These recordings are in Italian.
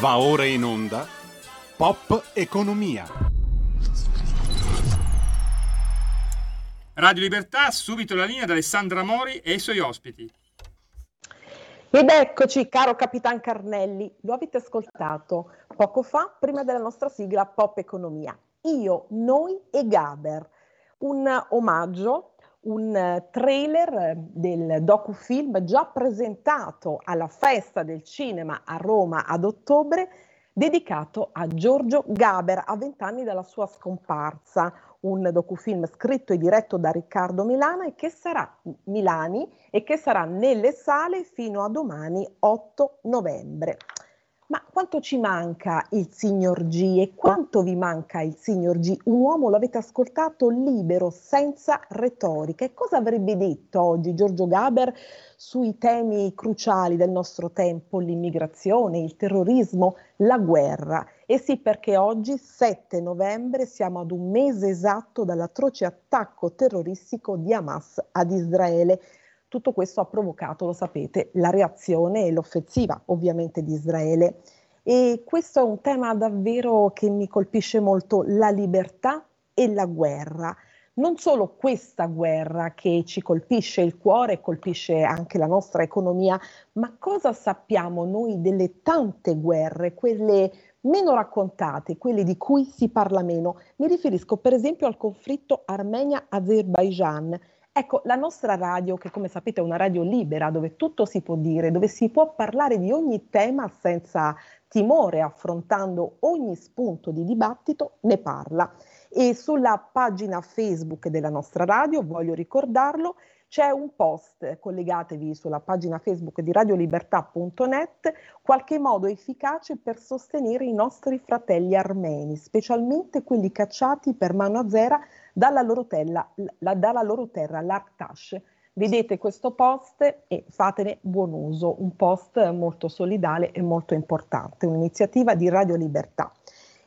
Va ora in onda Pop Economia. Radio Libertà, subito la linea da Alessandra Mori e i suoi ospiti. Ed eccoci, caro Capitan Carnelli, lo avete ascoltato poco fa, prima della nostra sigla Pop Economia. Io, noi e Gaber, un omaggio un eh, trailer eh, del docufilm già presentato alla festa del cinema a Roma ad ottobre, dedicato a Giorgio Gaber a vent'anni dalla sua scomparsa, un docufilm scritto e diretto da Riccardo Milana e che sarà, Milani e che sarà nelle sale fino a domani 8 novembre. Ma quanto ci manca il signor G e quanto vi manca il signor G? Un uomo, l'avete ascoltato, libero, senza retorica. E cosa avrebbe detto oggi Giorgio Gaber sui temi cruciali del nostro tempo, l'immigrazione, il terrorismo, la guerra? E sì, perché oggi, 7 novembre, siamo ad un mese esatto dall'atroce attacco terroristico di Hamas ad Israele tutto questo ha provocato, lo sapete, la reazione e l'offensiva ovviamente di Israele. E questo è un tema davvero che mi colpisce molto, la libertà e la guerra. Non solo questa guerra che ci colpisce il cuore colpisce anche la nostra economia, ma cosa sappiamo noi delle tante guerre, quelle meno raccontate, quelle di cui si parla meno? Mi riferisco per esempio al conflitto Armenia-Azerbaijan Ecco, la nostra radio, che come sapete è una radio libera, dove tutto si può dire, dove si può parlare di ogni tema senza timore, affrontando ogni spunto di dibattito, ne parla. E sulla pagina Facebook della nostra radio, voglio ricordarlo, c'è un post, collegatevi sulla pagina Facebook di radiolibertà.net, qualche modo efficace per sostenere i nostri fratelli armeni, specialmente quelli cacciati per mano azera dalla loro, tella, la, dalla loro terra, l'Arktash. Vedete questo post e fatene buon uso, un post molto solidale e molto importante, un'iniziativa di Radio Libertà.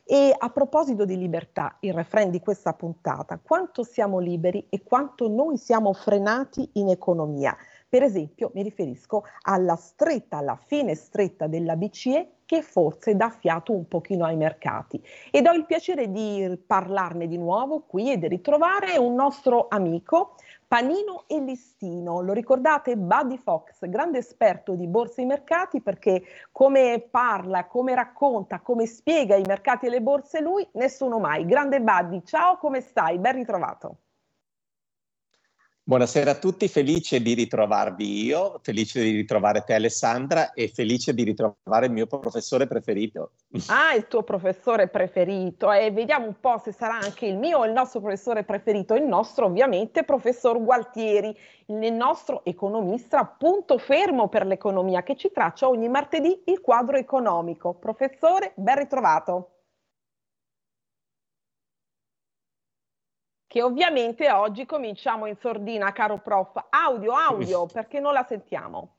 E a proposito di libertà, il refrain di questa puntata, quanto siamo liberi e quanto noi siamo frenati in economia. Per esempio, mi riferisco alla stretta, alla fine stretta della BCE che forse dà fiato un pochino ai mercati. Ed ho il piacere di parlarne di nuovo qui e di ritrovare un nostro amico, Panino e Listino. Lo ricordate? Buddy Fox, grande esperto di borse e mercati, perché come parla, come racconta, come spiega i mercati e le borse lui, nessuno mai. Grande Buddy, ciao, come stai? Ben ritrovato. Buonasera a tutti, felice di ritrovarvi io, felice di ritrovare te Alessandra e felice di ritrovare il mio professore preferito. Ah, il tuo professore preferito e vediamo un po' se sarà anche il mio o il nostro professore preferito, il nostro ovviamente professor Gualtieri, il nostro economista punto fermo per l'economia che ci traccia ogni martedì il quadro economico. Professore, ben ritrovato. Che ovviamente oggi cominciamo in sordina, caro prof. Audio, audio, perché non la sentiamo.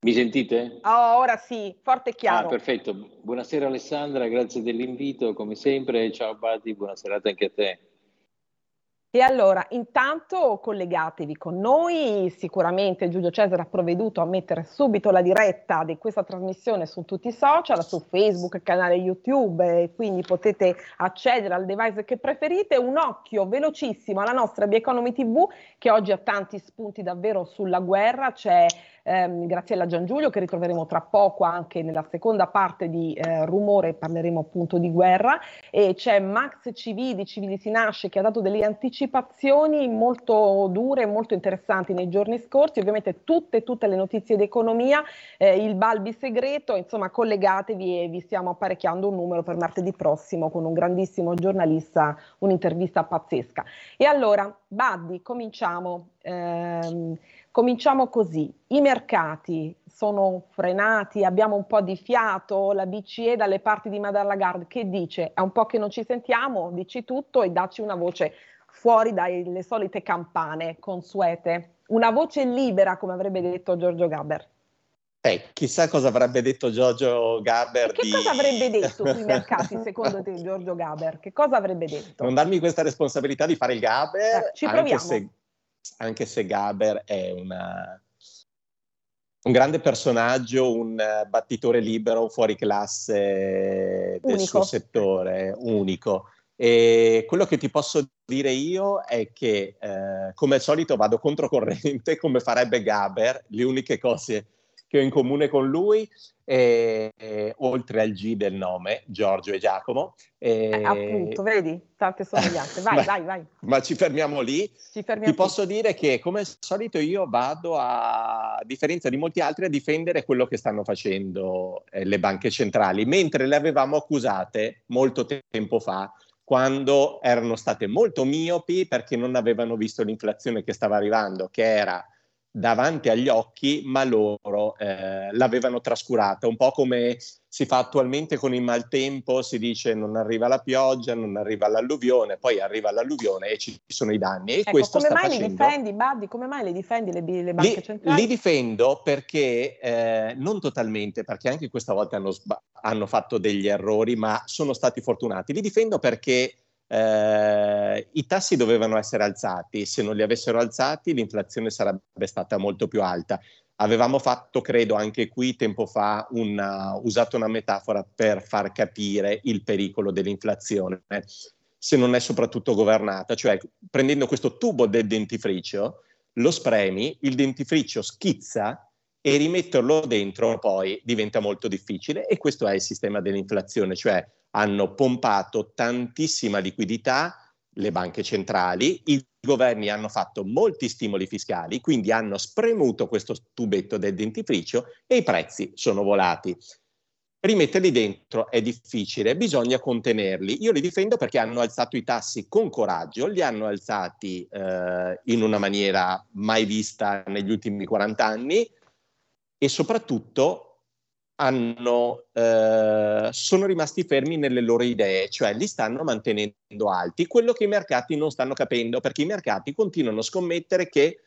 Mi sentite? Oh, ora sì, forte e chiaro. Ah, perfetto. Buonasera Alessandra, grazie dell'invito, come sempre. Ciao Badi, buona serata anche a te. E allora, intanto collegatevi con noi, sicuramente Giulio Cesare ha provveduto a mettere subito la diretta di questa trasmissione su tutti i social, su Facebook, canale YouTube, quindi potete accedere al device che preferite. Un occhio velocissimo alla nostra Bieconomy TV che oggi ha tanti spunti davvero sulla guerra, c'è ehm, Graziella Giangiulio che ritroveremo tra poco anche nella seconda parte di eh, Rumore, parleremo appunto di guerra, e c'è Max CV di Civili si nasce che ha dato delle anticipazioni molto dure molto interessanti nei giorni scorsi, ovviamente tutte, tutte le notizie di economia, eh, il Balbi segreto, insomma collegatevi e vi stiamo apparecchiando un numero per martedì prossimo con un grandissimo giornalista, un'intervista pazzesca. E allora, Buddy, cominciamo. Ehm, Cominciamo così, i mercati sono frenati, abbiamo un po' di fiato, la BCE dalle parti di Madame Lagarde che dice? È un po' che non ci sentiamo, dici tutto e dacci una voce fuori dalle solite campane consuete, una voce libera come avrebbe detto Giorgio Gaber. Eh, chissà cosa avrebbe detto Giorgio Gaber. che di... cosa avrebbe detto sui mercati secondo te Giorgio Gaber? Che cosa avrebbe detto? Non darmi questa responsabilità di fare il Gaber, eh, ci proviamo. se anche se Gaber è una, un grande personaggio, un uh, battitore libero, un fuoriclasse del unico. suo settore, unico. E quello che ti posso dire io è che, eh, come al solito, vado controcorrente, come farebbe Gaber. Le uniche cose che ho in comune con lui, e, e, oltre al G del nome, Giorgio e Giacomo. E... Eh, appunto, vedi, tante somiglianze. Vai, ma, vai, vai. Ma ci fermiamo lì. Ci fermiamo Ti posso dire che, come al solito, io vado a, a differenza di molti altri, a difendere quello che stanno facendo eh, le banche centrali, mentre le avevamo accusate molto tempo fa quando erano state molto miopi perché non avevano visto l'inflazione che stava arrivando, che era davanti agli occhi, ma loro eh, l'avevano trascurata, un po' come si fa attualmente con il maltempo, si dice non arriva la pioggia, non arriva l'alluvione, poi arriva l'alluvione e ci sono i danni. E ecco, questo come sta mai facendo... li difendi, Baddi? Come mai le difendi le, le banche li, centrali? Li difendo perché, eh, non totalmente, perché anche questa volta hanno, hanno fatto degli errori, ma sono stati fortunati. Li difendo perché eh, i tassi dovevano essere alzati, se non li avessero alzati l'inflazione sarebbe stata molto più alta. Avevamo fatto, credo, anche qui tempo fa, una, usato una metafora per far capire il pericolo dell'inflazione, se non è soprattutto governata, cioè prendendo questo tubo del dentifricio, lo spremi, il dentifricio schizza e rimetterlo dentro poi diventa molto difficile e questo è il sistema dell'inflazione, cioè hanno pompato tantissima liquidità, le banche centrali, i governi hanno fatto molti stimoli fiscali, quindi hanno spremuto questo tubetto del dentifricio e i prezzi sono volati. Rimetterli dentro è difficile, bisogna contenerli. Io li difendo perché hanno alzato i tassi con coraggio, li hanno alzati eh, in una maniera mai vista negli ultimi 40 anni e soprattutto hanno, eh, sono rimasti fermi nelle loro idee, cioè li stanno mantenendo alti, quello che i mercati non stanno capendo, perché i mercati continuano a scommettere che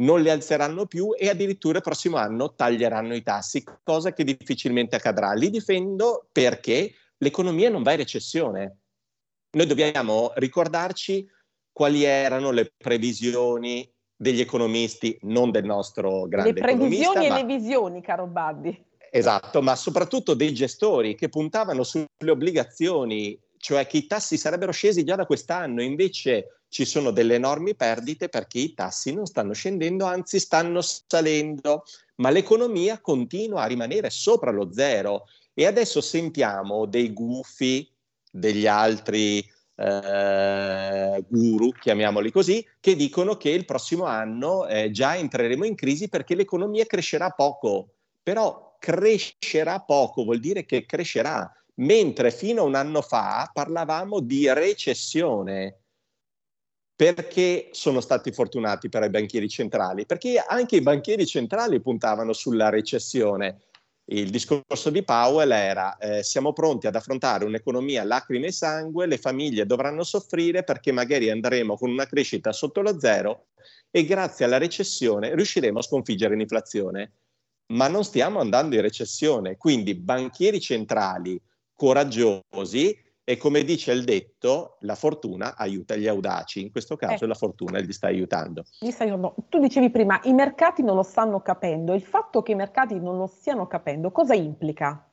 non li alzeranno più e addirittura il prossimo anno taglieranno i tassi, cosa che difficilmente accadrà. Li difendo perché l'economia non va in recessione. Noi dobbiamo ricordarci quali erano le previsioni degli economisti, non del nostro grande Le previsioni e le visioni, caro Baddi. Esatto, ma soprattutto dei gestori che puntavano sulle obbligazioni, cioè che i tassi sarebbero scesi già da quest'anno, invece ci sono delle enormi perdite perché i tassi non stanno scendendo, anzi stanno salendo, ma l'economia continua a rimanere sopra lo zero. E adesso sentiamo dei gufi, degli altri eh, guru, chiamiamoli così, che dicono che il prossimo anno eh, già entreremo in crisi perché l'economia crescerà poco. Però crescerà poco, vuol dire che crescerà, mentre fino a un anno fa parlavamo di recessione. Perché sono stati fortunati per i banchieri centrali? Perché anche i banchieri centrali puntavano sulla recessione. Il discorso di Powell era eh, siamo pronti ad affrontare un'economia lacrime e sangue, le famiglie dovranno soffrire perché magari andremo con una crescita sotto lo zero e grazie alla recessione riusciremo a sconfiggere l'inflazione ma non stiamo andando in recessione. Quindi banchieri centrali coraggiosi e come dice il detto, la fortuna aiuta gli audaci. In questo caso eh. la fortuna gli sta aiutando. Gli sta aiutando. Tu dicevi prima, i mercati non lo stanno capendo. Il fatto che i mercati non lo stiano capendo, cosa implica?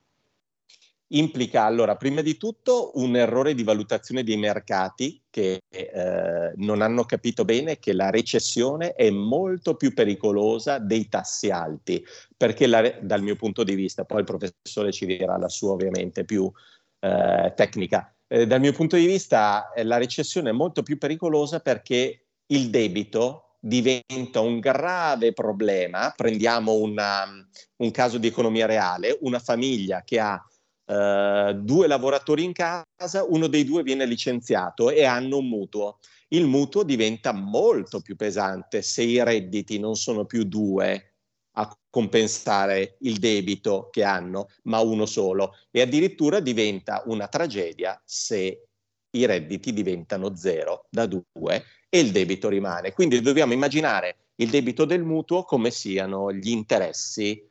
implica allora prima di tutto un errore di valutazione dei mercati che eh, non hanno capito bene che la recessione è molto più pericolosa dei tassi alti, perché la, dal mio punto di vista, poi il professore ci dirà la sua ovviamente più eh, tecnica, eh, dal mio punto di vista eh, la recessione è molto più pericolosa perché il debito diventa un grave problema. Prendiamo una, un caso di economia reale, una famiglia che ha Uh, due lavoratori in casa, uno dei due viene licenziato e hanno un mutuo. Il mutuo diventa molto più pesante se i redditi non sono più due compensare il debito che hanno, ma uno solo. E addirittura diventa una tragedia se i redditi diventano zero da due e il debito rimane. Quindi dobbiamo immaginare il debito del mutuo come siano gli interessi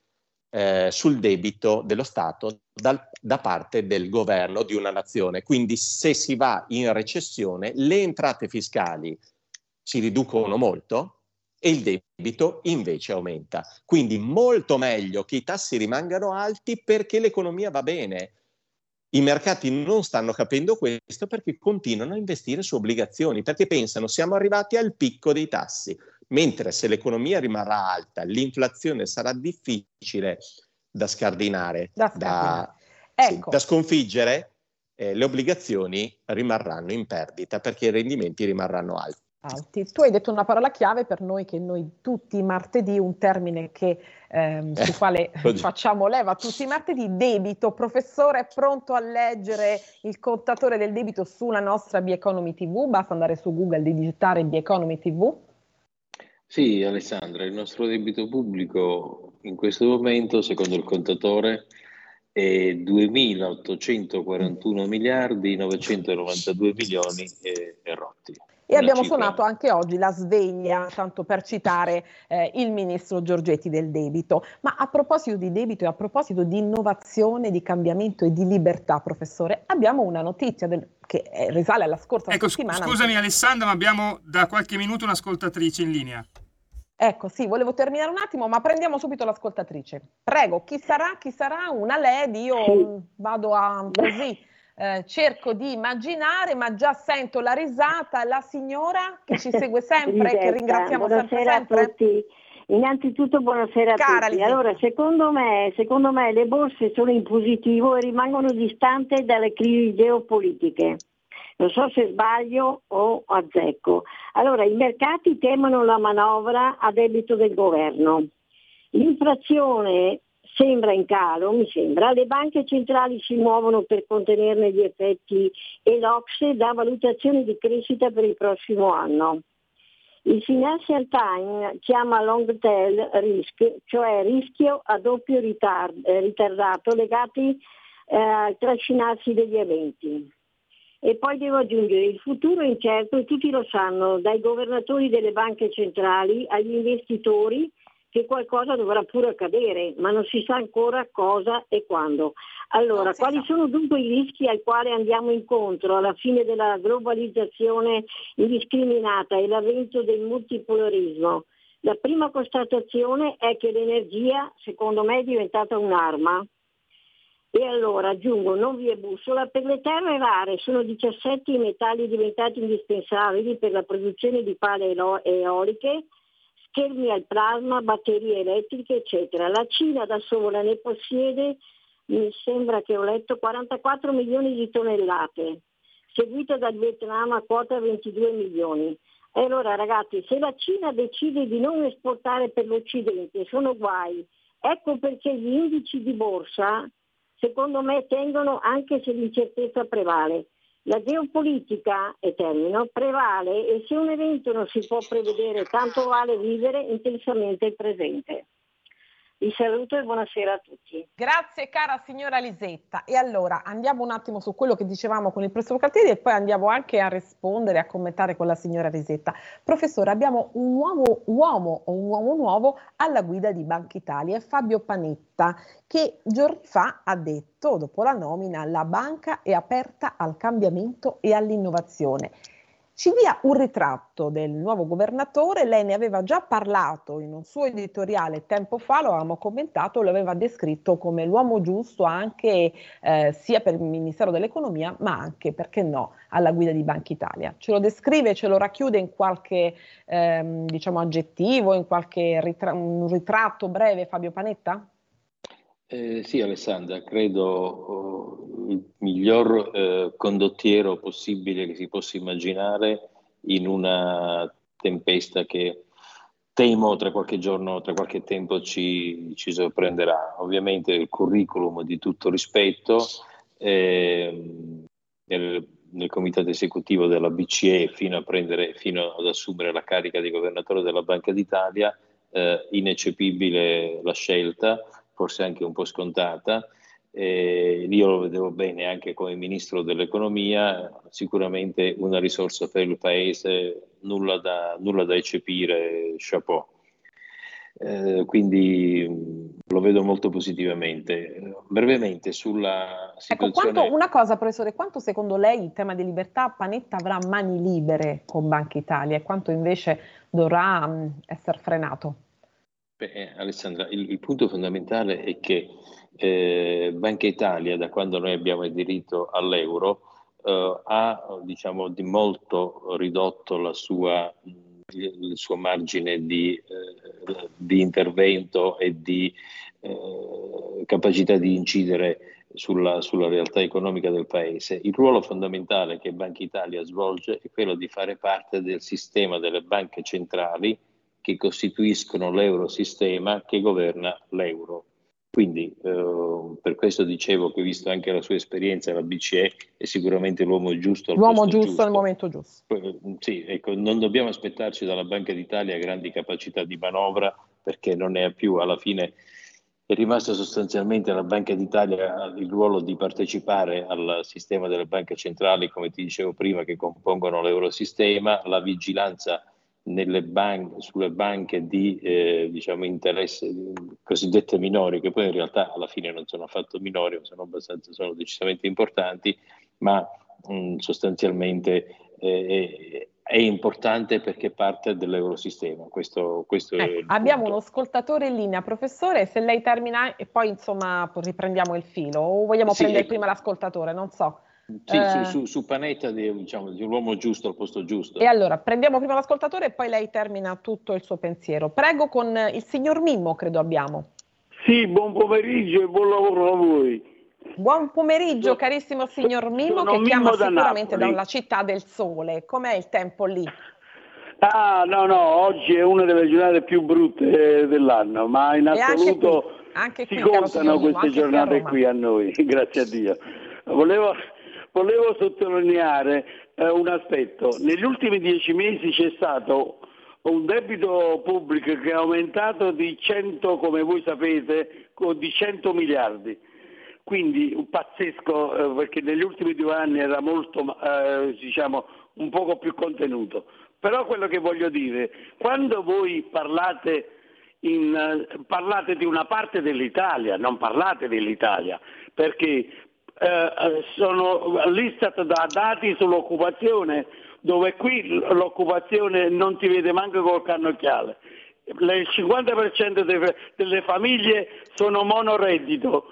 eh, sul debito dello Stato dal, da parte del governo di una nazione. Quindi se si va in recessione, le entrate fiscali si riducono molto e il debito invece aumenta. Quindi molto meglio che i tassi rimangano alti perché l'economia va bene. I mercati non stanno capendo questo perché continuano a investire su obbligazioni, perché pensano siamo arrivati al picco dei tassi, mentre se l'economia rimarrà alta, l'inflazione sarà difficile da scardinare, da, da, ecco. sì, da sconfiggere, eh, le obbligazioni rimarranno in perdita perché i rendimenti rimarranno alti alti. Tu hai detto una parola chiave per noi che noi tutti i martedì, un termine che, ehm, eh, sul quale facciamo leva tutti i martedì, debito. Professore, è pronto a leggere il contatore del debito sulla nostra B-Economy TV? Basta andare su Google e digitare B-Economy TV? Sì, Alessandra, il nostro debito pubblico in questo momento, secondo il contatore, è 2.841 miliardi 992 milioni e, e rotti. E abbiamo cifra. suonato anche oggi la sveglia, tanto per citare eh, il ministro Giorgetti del debito. Ma a proposito di debito e a proposito di innovazione, di cambiamento e di libertà, professore, abbiamo una notizia del, che eh, risale alla scorsa ecco, settimana. Scusami Alessandra, ma abbiamo da qualche minuto un'ascoltatrice in linea. Ecco, sì, volevo terminare un attimo, ma prendiamo subito l'ascoltatrice. Prego, chi sarà? Chi sarà? Una lady? Io sì. vado a così eh, cerco di immaginare, ma già sento la risata, la signora che ci segue sempre, che ringraziamo sempre, sempre. A tutti. Innanzitutto buonasera a Cara tutti. Allora, secondo me, secondo me le borse sono in positivo e rimangono distanti dalle crisi geopolitiche. Non so se sbaglio o azzecco. Allora, i mercati temono la manovra a debito del governo. L'inflazione sembra in calo, mi sembra. Le banche centrali si muovono per contenerne gli effetti e l'Ocse dà valutazioni di crescita per il prossimo anno. Il Financial Times chiama long tail risk, cioè rischio a doppio ritard, eh, ritardato legati eh, al trascinarsi degli eventi. E poi devo aggiungere, il futuro è incerto e tutti lo sanno, dai governatori delle banche centrali agli investitori che qualcosa dovrà pure accadere, ma non si sa ancora cosa e quando. Allora, quali sono dunque i rischi ai quali andiamo incontro alla fine della globalizzazione indiscriminata e l'avvento del multipolarismo? La prima constatazione è che l'energia, secondo me, è diventata un'arma. E allora aggiungo, non vi è bussola, per le terre rare sono 17 i metalli diventati indispensabili per la produzione di pale eoliche, schermi al plasma, batterie elettriche, eccetera. La Cina da sola ne possiede, mi sembra che ho letto, 44 milioni di tonnellate, seguita dal Vietnam a quota 22 milioni. E allora ragazzi, se la Cina decide di non esportare per l'Occidente, sono guai. Ecco perché gli indici di borsa, secondo me, tengono anche se l'incertezza prevale. La geopolitica, e termino, prevale e se un evento non si può prevedere, tanto vale vivere intensamente il presente. Vi saluto e buonasera a tutti. Grazie cara signora Lisetta. E allora andiamo un attimo su quello che dicevamo con il professor Caltieri e poi andiamo anche a rispondere, a commentare con la signora Lisetta. Professore, abbiamo un nuovo uomo o un uomo nuovo alla guida di Banca Italia, Fabio Panetta, che giorni fa ha detto, dopo la nomina, la banca è aperta al cambiamento e all'innovazione ci dia un ritratto del nuovo governatore, lei ne aveva già parlato in un suo editoriale tempo fa, lo avevamo commentato, lo aveva descritto come l'uomo giusto anche eh, sia per il Ministero dell'Economia, ma anche, perché no, alla guida di Banca Italia. Ce lo descrive, ce lo racchiude in qualche ehm, diciamo, aggettivo, in qualche ritra- un ritratto breve, Fabio Panetta? Eh, sì, Alessandra, credo oh, il miglior eh, condottiero possibile che si possa immaginare in una tempesta che temo tra qualche giorno, tra qualche tempo ci, ci sorprenderà. Ovviamente il curriculum di tutto rispetto eh, nel, nel, comitato esecutivo della BCE fino, prendere, fino, ad assumere la carica di governatore della Banca d'Italia, eh, ineccepibile la scelta forse anche un po' scontata. Eh, io lo vedevo bene anche come ministro dell'economia, sicuramente una risorsa per il paese, nulla da, nulla da eccepire, chapeau. Eh, quindi lo vedo molto positivamente. Brevemente sulla ecco, situazione... Ecco, quanto, una cosa professore, quanto secondo lei in tema di libertà Panetta avrà mani libere con Banca Italia e quanto invece dovrà mh, essere frenato? Beh, eh, Alessandra, il, il, punto fondamentale è che eh, Banca Italia, da quando noi abbiamo aderito all'euro, eh, ha diciamo, di molto ridotto sua, il suo margine di, eh, di intervento e di eh, capacità di incidere sulla, sulla, realtà economica del paese. Il ruolo fondamentale che Banca Italia svolge è quello di fare parte del sistema delle banche centrali che costituiscono l'eurosistema che governa l'euro. Quindi eh, per questo dicevo che visto anche la sua esperienza la BCE è sicuramente l'uomo giusto al L'uomo giusto, giusto al momento giusto. Eh, sì, ecco, non dobbiamo aspettarci dalla Banca d'Italia grandi capacità di manovra perché non ne ha più. Alla fine è rimasta sostanzialmente la Banca d'Italia il ruolo di partecipare al sistema delle banche centrali, come ti dicevo prima, che compongono l'eurosistema, la vigilanza ban- sulle banche di eh, diciamo, interesse cosiddette minori, che poi in realtà alla fine non sono affatto minori, sono, sono decisamente importanti, ma mh, sostanzialmente eh, è importante perché parte dell'eurosistema. Questo, questo ecco, abbiamo punto. uno ascoltatore in linea, professore, se lei termina e poi insomma riprendiamo il filo o vogliamo sì, prendere ecco. prima l'ascoltatore, non so. Sì, eh, su, su, su, Panetta di, diciamo, di un uomo giusto al posto giusto. E allora prendiamo prima l'ascoltatore e poi lei termina tutto il suo pensiero. Prego con il signor Mimmo, credo abbiamo. Sì, buon pomeriggio e buon lavoro a voi. Buon pomeriggio, so, carissimo signor Mimmo, che chiama da sicuramente Napoli. dalla città del sole. Com'è il tempo lì? Ah, no, no, oggi è una delle giornate più brutte dell'anno, ma in assoluto anche qui, anche qui, si contano queste giornate qui a noi, grazie a Dio. Volevo, volevo sottolineare eh, un aspetto. Negli ultimi dieci mesi c'è stato un debito pubblico che è aumentato di 100, come voi sapete, di 100 miliardi. Quindi un pazzesco, eh, perché negli ultimi due anni era molto, eh, diciamo, un poco più contenuto. Però quello che voglio dire, quando voi parlate, in, parlate di una parte dell'Italia, non parlate dell'Italia, perché eh, eh, sono l'Istat da dati sull'occupazione, dove qui l'occupazione non si vede manco col cannocchiale. Il 50% delle famiglie sono monoreddito,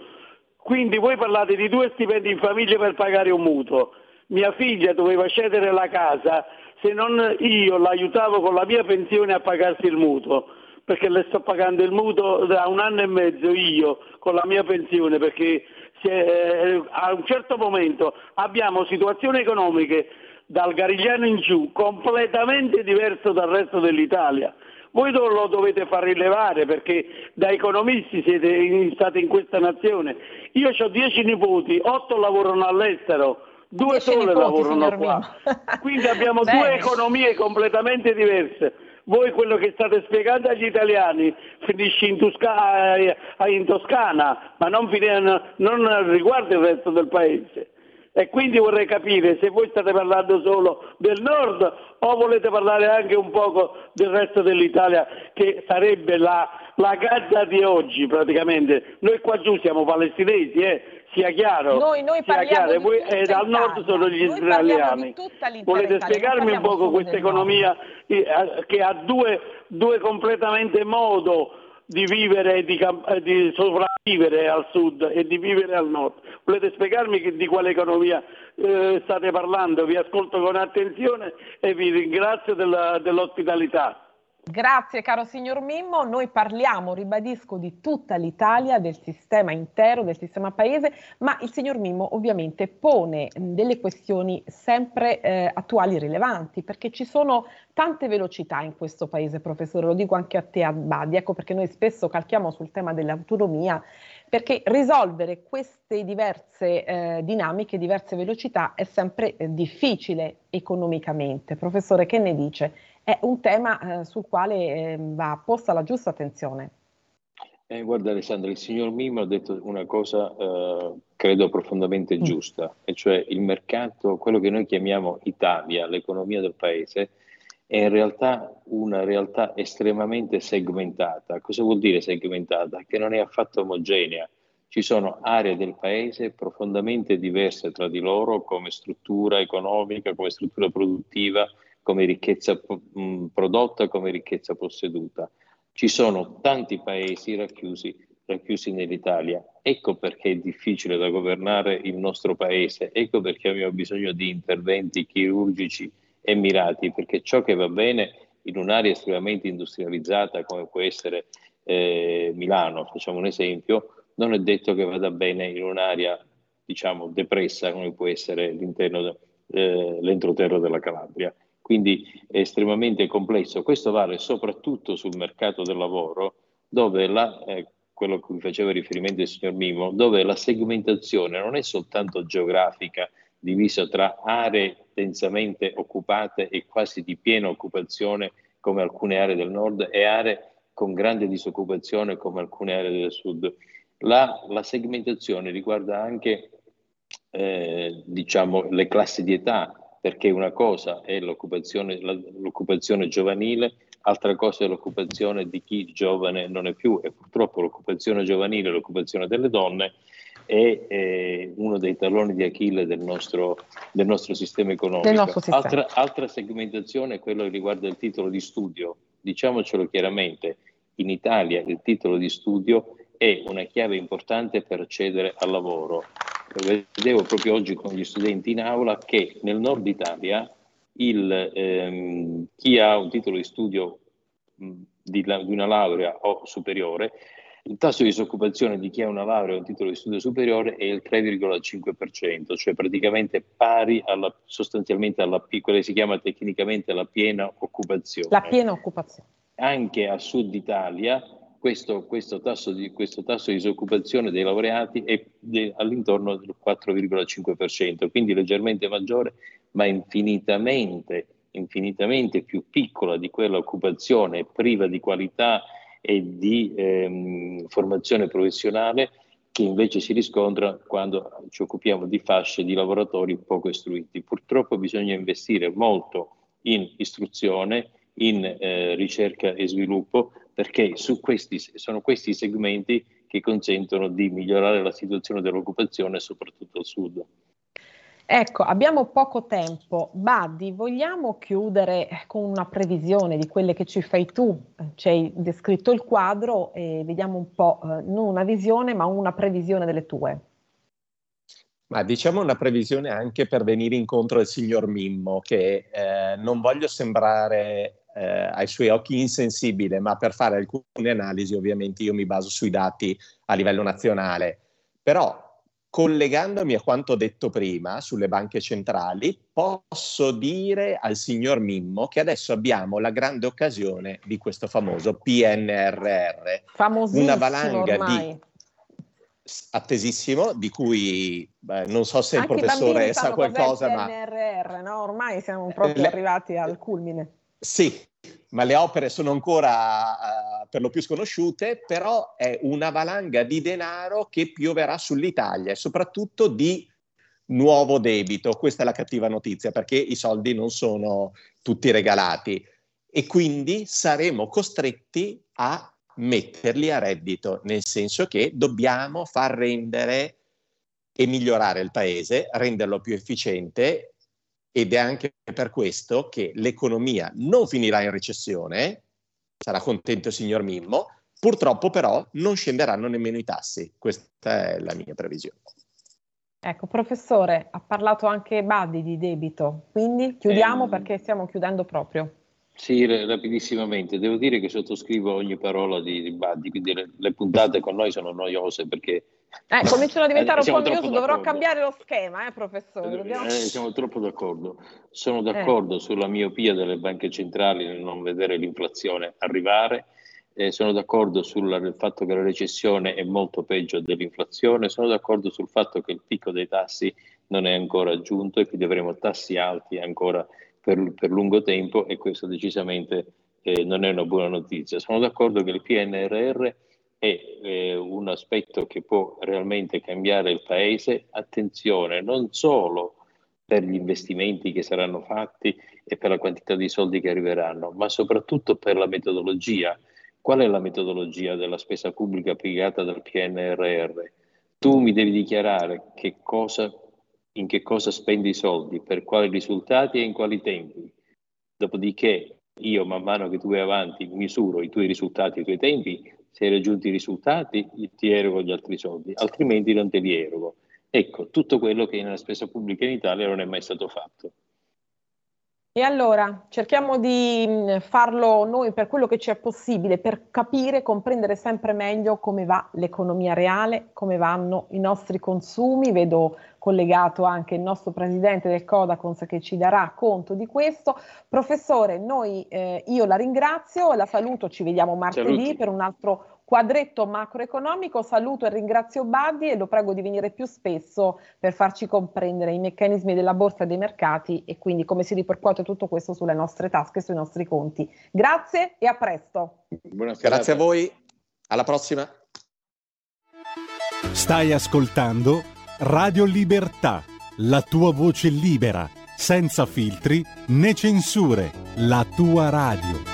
quindi voi parlate di due stipendi in famiglia per pagare un mutuo. Mia figlia doveva cedere la casa se non io l'aiutavo con la mia pensione a pagarsi il mutuo perché le sto pagando il mutuo da un anno e mezzo io con la mia pensione perché a un certo momento abbiamo situazioni economiche dal Garigliano in giù completamente diverse dal resto dell'Italia. Voi lo dovete far rilevare perché da economisti siete in, state in questa nazione. Io ho dieci nipoti, otto lavorano all'estero, due sole lavorano qua. Quindi abbiamo due economie completamente diverse voi quello che state spiegando agli italiani finisce in, Tosca- eh, in Toscana, ma non, non riguarda il resto del paese. E quindi vorrei capire se voi state parlando solo del nord o volete parlare anche un poco del resto dell'Italia che sarebbe la, la Gaza di oggi praticamente. Noi qua giù siamo palestinesi, eh? sia chiaro. Noi, noi sia chiaro. Voi, e dal nord sono gli noi israeliani. Volete spiegarmi un poco questa economia eh, che ha due, due completamente modo di vivere e di, eh, di, sopravvivere al sud e di vivere al nord. Volete spiegarmi che, di quale economia eh, state parlando? Vi ascolto con attenzione e vi ringrazio della, dell'ospitalità. Grazie caro signor Mimmo, noi parliamo, ribadisco, di tutta l'Italia, del sistema intero, del sistema paese, ma il signor Mimmo ovviamente pone delle questioni sempre eh, attuali e rilevanti, perché ci sono tante velocità in questo paese, professore, lo dico anche a te Abbadi, ecco perché noi spesso calchiamo sul tema dell'autonomia, perché risolvere queste diverse eh, dinamiche, diverse velocità è sempre eh, difficile economicamente. Professore, che ne dice? È un tema eh, sul quale eh, va posta la giusta attenzione. Eh, guarda Alessandra, il signor Mimo ha detto una cosa eh, credo profondamente mm. giusta, e cioè il mercato, quello che noi chiamiamo Italia, l'economia del paese, è in realtà una realtà estremamente segmentata. Cosa vuol dire segmentata? Che non è affatto omogenea. Ci sono aree del paese profondamente diverse tra di loro come struttura economica, come struttura produttiva, come ricchezza prodotta, come ricchezza posseduta. Ci sono tanti paesi racchiusi, racchiusi nell'Italia. Ecco perché è difficile da governare il nostro paese, ecco perché abbiamo bisogno di interventi chirurgici e mirati, perché ciò che va bene in un'area estremamente industrializzata come può essere eh, Milano, facciamo un esempio, non è detto che vada bene in un'area diciamo depressa come può essere l'interno, eh, l'entroterra della Calabria. Quindi è estremamente complesso. Questo vale soprattutto sul mercato del lavoro, dove la, eh, quello a cui faceva riferimento il signor Mimo, dove la segmentazione non è soltanto geografica, divisa tra aree densamente occupate e quasi di piena occupazione come alcune aree del nord e aree con grande disoccupazione come alcune aree del sud. La, la segmentazione riguarda anche eh, diciamo, le classi di età, perché una cosa è l'occupazione, l'occupazione giovanile, altra cosa è l'occupazione di chi giovane non è più e purtroppo l'occupazione giovanile, l'occupazione delle donne è eh, uno dei talloni di Achille del nostro, del nostro sistema economico. Nostro sistema. Altra, altra segmentazione è quella che riguarda il titolo di studio. Diciamocelo chiaramente, in Italia il titolo di studio è una chiave importante per accedere al lavoro vedevo proprio oggi con gli studenti in aula che nel nord Italia il, ehm, chi ha un titolo di studio mh, di, la, di, una laurea o superiore, il tasso di disoccupazione di chi ha una laurea o un titolo di studio superiore è il 3,5%, cioè praticamente pari alla, sostanzialmente alla quella che si chiama tecnicamente la piena occupazione. La piena occupazione. Anche a sud Italia questo, questo, tasso di, questo, tasso di, disoccupazione dei laureati è de, all'intorno del 4,5%, quindi leggermente maggiore, ma infinitamente, infinitamente più piccola di quella occupazione priva di qualità e di ehm, formazione professionale che invece si riscontra quando ci occupiamo di fasce di lavoratori poco istruiti. Purtroppo bisogna investire molto in istruzione, in eh, ricerca e sviluppo perché su questi, sono questi i segmenti che consentono di migliorare la situazione dell'occupazione soprattutto al sud. Ecco, abbiamo poco tempo. Buddy, vogliamo chiudere con una previsione di quelle che ci fai tu? Ci hai descritto il quadro e vediamo un po', eh, non una visione, ma una previsione delle tue. Ma diciamo una previsione anche per venire incontro al signor Mimmo, che eh, non voglio sembrare eh, ai suoi occhi insensibile, ma per fare alcune analisi ovviamente io mi baso sui dati a livello nazionale. Però collegandomi a quanto detto prima sulle banche centrali, posso dire al signor Mimmo che adesso abbiamo la grande occasione di questo famoso PNRR, una valanga ormai. di attesissimo di cui beh, non so se Anche il professore sa qualcosa, ma PNRR, no? ormai siamo proprio le... arrivati al culmine. Sì, ma le opere sono ancora uh, per lo più sconosciute, però è una valanga di denaro che pioverà sull'Italia e soprattutto di nuovo debito. Questa è la cattiva notizia perché i soldi non sono tutti regalati e quindi saremo costretti a metterli a reddito, nel senso che dobbiamo far rendere e migliorare il paese, renderlo più efficiente ed è anche per questo che l'economia non finirà in recessione, sarà contento il signor Mimmo, purtroppo però non scenderanno nemmeno i tassi, questa è la mia previsione. Ecco, professore, ha parlato anche Badi di debito, quindi chiudiamo eh, perché stiamo chiudendo proprio. Sì, rapidissimamente. Devo dire che sottoscrivo ogni parola di, di Buddy, quindi le, le, puntate con noi sono noiose perché... Eh, cominciano a diventare un po' noiose, dovrò cambiare lo schema, eh, professore. Eh, Dobbiamo... Eh, siamo troppo d'accordo. Sono d'accordo eh. sulla miopia delle banche centrali nel non vedere l'inflazione arrivare, eh, sono d'accordo sul fatto che la recessione è molto peggio dell'inflazione, sono d'accordo sul fatto che il picco dei tassi non è ancora giunto e che avremo tassi alti ancora per, per lungo tempo e questo decisamente eh, non è una buona notizia. Sono d'accordo che il PNRR è eh, un aspetto che può realmente cambiare il Paese. Attenzione, non solo per gli investimenti che saranno fatti e per la quantità di soldi che arriveranno, ma soprattutto per la metodologia. Qual è la metodologia della spesa pubblica applicata dal PNRR? Tu mi devi dichiarare che cosa, in che cosa spendi i soldi, per quali risultati e in quali tempi. Dopodiché io man mano che tu vai avanti misuro i tuoi risultati, i tuoi tempi, se hai raggiunto i risultati ti erogo gli altri soldi, altrimenti non te li erogo. Ecco, tutto quello che nella spesa pubblica in Italia non è mai stato fatto. E allora cerchiamo di mm, farlo noi per quello che ci è possibile, per capire, comprendere sempre meglio come va l'economia reale, come vanno i nostri consumi. Vedo collegato anche il nostro presidente del Codacons che ci darà conto di questo. Professore, noi, eh, io la ringrazio, la saluto, ci vediamo martedì Saluti. per un altro quadretto macroeconomico. Saluto e ringrazio Baddi e lo prego di venire più spesso per farci comprendere i meccanismi della borsa e dei mercati e quindi come si ripercuote tutto questo sulle nostre tasche, sui nostri conti. Grazie e a presto. Grazie a voi, alla prossima. Stai ascoltando Radio Libertà, la tua voce libera, senza filtri né censure, la tua radio.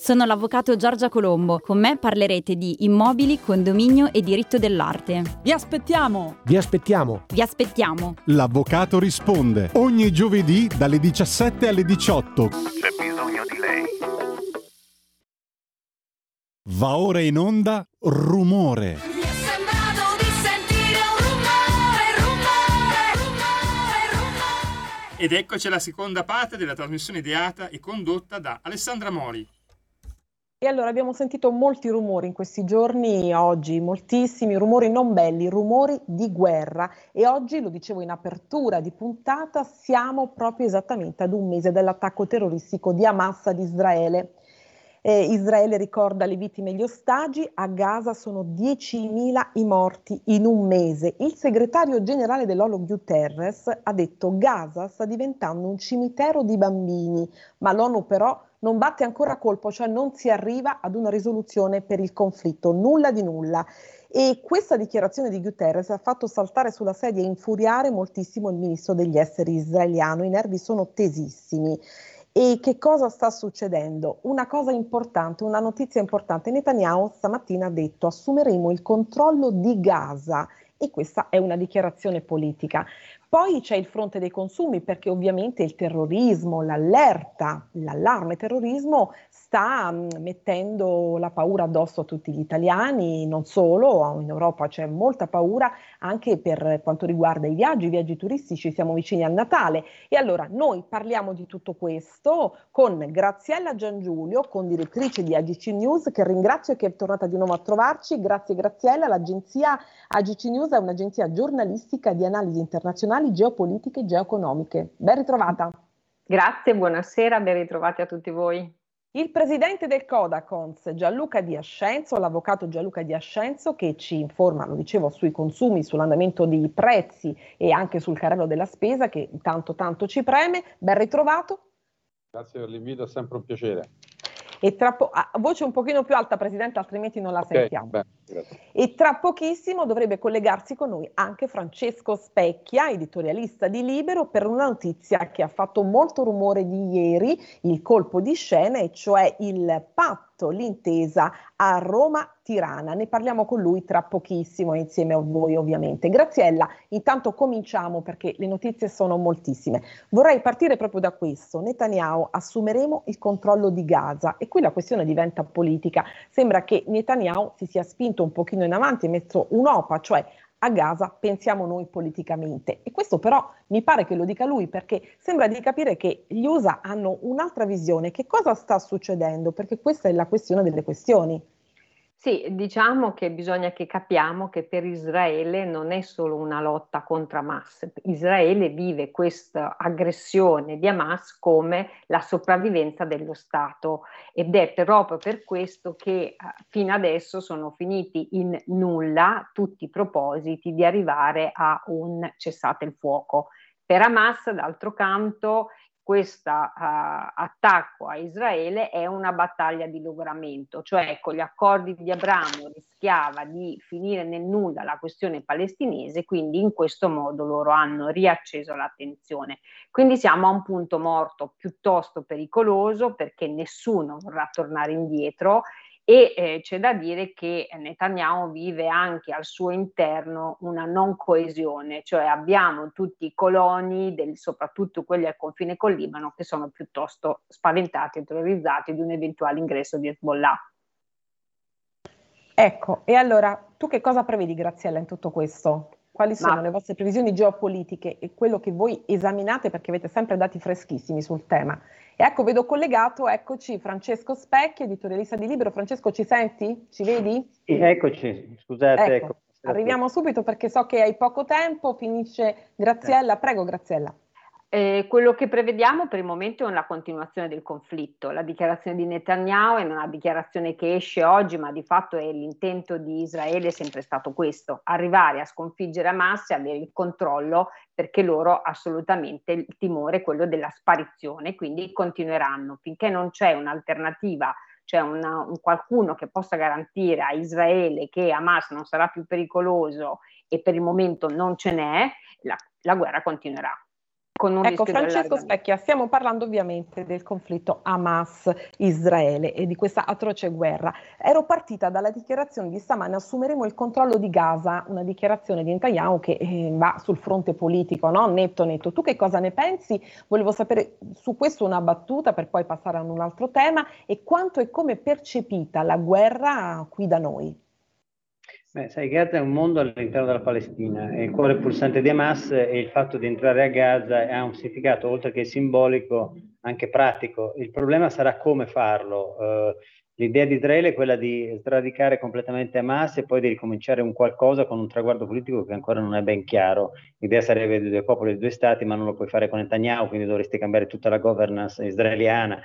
Sono l'avvocato Giorgia Colombo. Con me parlerete di immobili, condominio e diritto dell'arte. Vi aspettiamo! Vi aspettiamo! Vi aspettiamo! L'avvocato risponde ogni giovedì dalle 17 alle 18. C'è bisogno di lei. Va ora in onda rumore. Ed eccoci alla seconda parte della trasmissione ideata e condotta da Alessandra Mori. E allora abbiamo sentito molti rumori in questi giorni, oggi moltissimi rumori non belli, rumori di guerra e oggi, lo dicevo in apertura di puntata, siamo proprio esattamente ad un mese dall'attacco terroristico di Hamas ad Israele. Eh, Israele ricorda le vittime e gli ostaggi, a Gaza sono 10.000 i morti in un mese. Il segretario generale dell'ONU Guterres ha detto Gaza sta diventando un cimitero di bambini, ma l'ONU però non batte ancora colpo, cioè non si arriva ad una risoluzione per il conflitto, nulla di nulla. E questa dichiarazione di Guterres ha fatto saltare sulla sedia e infuriare moltissimo il ministro degli esteri israeliano, i nervi sono tesissimi. E che cosa sta succedendo? Una cosa importante, una notizia importante. Netanyahu stamattina ha detto assumeremo il controllo di Gaza e questa è una dichiarazione politica. Poi c'è il fronte dei consumi perché ovviamente il terrorismo, l'allerta, l'allarme terrorismo sta mm, mettendo la paura addosso a tutti gli italiani, non solo, in Europa c'è molta paura anche per quanto riguarda i viaggi, i viaggi turistici, siamo vicini al Natale e allora noi parliamo di tutto questo con Graziella Giangiulio, con direttrice di AGC News, che ringrazio e che è tornata di nuovo a trovarci. Grazie Graziella, l'agenzia AGC News è un'agenzia giornalistica di analisi internazionali, geopolitiche e geoeconomiche. Ben ritrovata. Grazie, buonasera, ben ritrovati a tutti voi. Il presidente del Codacons, Gianluca Di Ascenzo, l'avvocato Gianluca Di Ascenzo, che ci informa, lo dicevo, sui consumi, sull'andamento dei prezzi e anche sul carrello della spesa, che tanto tanto ci preme. Ben ritrovato. Grazie per l'invito, è sempre un piacere. E tra po- a voce un pochino più alta, Presidente, altrimenti non la okay, sentiamo. Beh, e tra pochissimo dovrebbe collegarsi con noi anche Francesco Specchia, editorialista di Libero, per una notizia che ha fatto molto rumore di ieri, il colpo di scena, e cioè il patto, l'intesa a Roma Tirana. Ne parliamo con lui tra pochissimo insieme a voi ovviamente. Graziella, intanto cominciamo perché le notizie sono moltissime. Vorrei partire proprio da questo. Netanyahu assumeremo il controllo di Gaza e qui la questione diventa politica. Sembra che Netanyahu si sia spinto un pochino in avanti, messo un'OPA, cioè a Gaza pensiamo noi politicamente. E questo però mi pare che lo dica lui perché sembra di capire che gli USA hanno un'altra visione. Che cosa sta succedendo? Perché questa è la questione delle questioni. Sì, diciamo che bisogna che capiamo che per Israele non è solo una lotta contro Hamas. Israele vive questa aggressione di Hamas come la sopravvivenza dello Stato ed è proprio per questo che eh, fino adesso sono finiti in nulla tutti i propositi di arrivare a un cessate il fuoco. Per Hamas, d'altro canto, questo uh, attacco a Israele è una battaglia di logoramento, cioè con gli accordi di Abramo rischiava di finire nel nulla la questione palestinese, quindi in questo modo loro hanno riacceso l'attenzione. Quindi siamo a un punto morto piuttosto pericoloso perché nessuno vorrà tornare indietro e eh, c'è da dire che Netanyahu vive anche al suo interno una non coesione, cioè abbiamo tutti i coloni, del, soprattutto quelli al confine col Libano, che sono piuttosto spaventati e terrorizzati di un eventuale ingresso di Hezbollah. Ecco, e allora tu che cosa prevedi, Graziella, in tutto questo? Quali sono Ma... le vostre previsioni geopolitiche e quello che voi esaminate perché avete sempre dati freschissimi sul tema? Ecco, vedo collegato, eccoci, Francesco Specchi, editorialista di Libero. Francesco, ci senti? Ci vedi? Sì, eccoci, scusate. Ecco, ecco. Arriviamo subito perché so che hai poco tempo, finisce Graziella. Prego, Graziella. Eh, quello che prevediamo per il momento è una continuazione del conflitto. La dichiarazione di Netanyahu è una dichiarazione che esce oggi, ma di fatto è l'intento di Israele è sempre stato questo, arrivare a sconfiggere Hamas e avere il controllo perché loro assolutamente il timore è quello della sparizione, quindi continueranno finché non c'è un'alternativa cioè una, un qualcuno che possa garantire a Israele che Hamas non sarà più pericoloso e per il momento non ce n'è, la, la guerra continuerà con un ecco, Francesco Specchia, stiamo parlando ovviamente del conflitto Hamas-Israele e di questa atroce guerra. Ero partita dalla dichiarazione di stamane, assumeremo il controllo di Gaza, una dichiarazione di Netanyahu che eh, va sul fronte politico, no? netto netto. Tu che cosa ne pensi? Volevo sapere su questo una battuta per poi passare a un altro tema e quanto e come percepita la guerra qui da noi. Beh, sai, Gaza è un mondo all'interno della Palestina, è il cuore pulsante di Hamas e il fatto di entrare a Gaza ha un significato, oltre che simbolico, anche pratico. Il problema sarà come farlo. Uh, l'idea di Israele è quella di sradicare completamente Hamas e poi di ricominciare un qualcosa con un traguardo politico che ancora non è ben chiaro. L'idea sarebbe di due popoli e due stati, ma non lo puoi fare con Netanyahu, quindi dovresti cambiare tutta la governance israeliana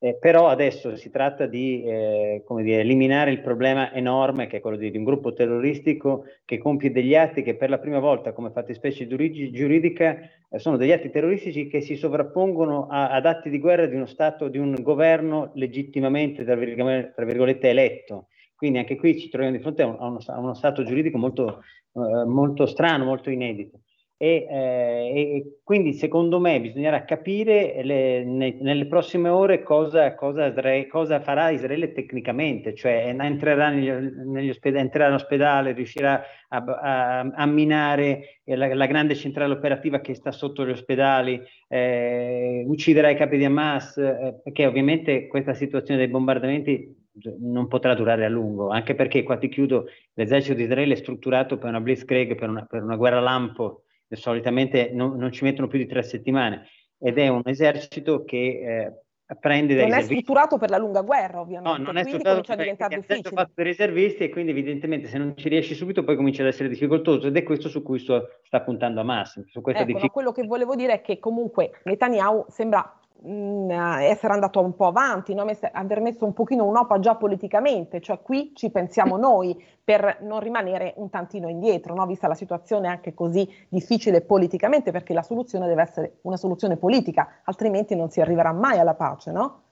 eh, però adesso si tratta di eh, dire, eliminare il problema enorme che è quello di, di, un gruppo terroristico che compie degli atti che per la prima volta come fattispecie giuridica eh, sono degli atti terroristici che si sovrappongono a, ad atti di guerra di uno Stato, di un governo legittimamente, tra virgolette, tra virgolette eletto. Quindi anche qui ci troviamo di fronte a, un, a, uno, a uno, Stato giuridico molto, eh, molto strano, molto inedito. E, eh, e, quindi secondo me bisognerà capire le, ne, nelle prossime ore cosa, cosa, cosa, farà Israele tecnicamente, cioè entrerà, negli, negli ospedali, entrerà in ospedale, riuscirà a, a, a minare la, la, grande centrale operativa che sta sotto gli ospedali, eh, ucciderà i capi di Hamas, eh, perché ovviamente questa situazione dei bombardamenti non potrà durare a lungo, anche perché qua ti chiudo, l'esercito di Israele è strutturato per una blitzkrieg, per una, per una guerra lampo solitamente non, non, ci mettono più di tre settimane ed è un esercito che eh, prende dai Non è strutturato per la lunga guerra, ovviamente. No, non è strutturato per, diventare difficile. Fatto dei reservisti e quindi evidentemente se non ci riesci subito poi comincia ad essere difficoltoso ed è questo su cui sto, sta puntando a Hamas. Su ecco, diffic- quello che volevo dire è che comunque Netanyahu sembra essere andato un po' avanti, no? aver messo un pochino un'opa già politicamente, cioè qui ci pensiamo noi per non rimanere un tantino indietro, no? vista la situazione anche così difficile politicamente, perché la soluzione deve essere una soluzione politica, altrimenti non si arriverà mai alla pace, no?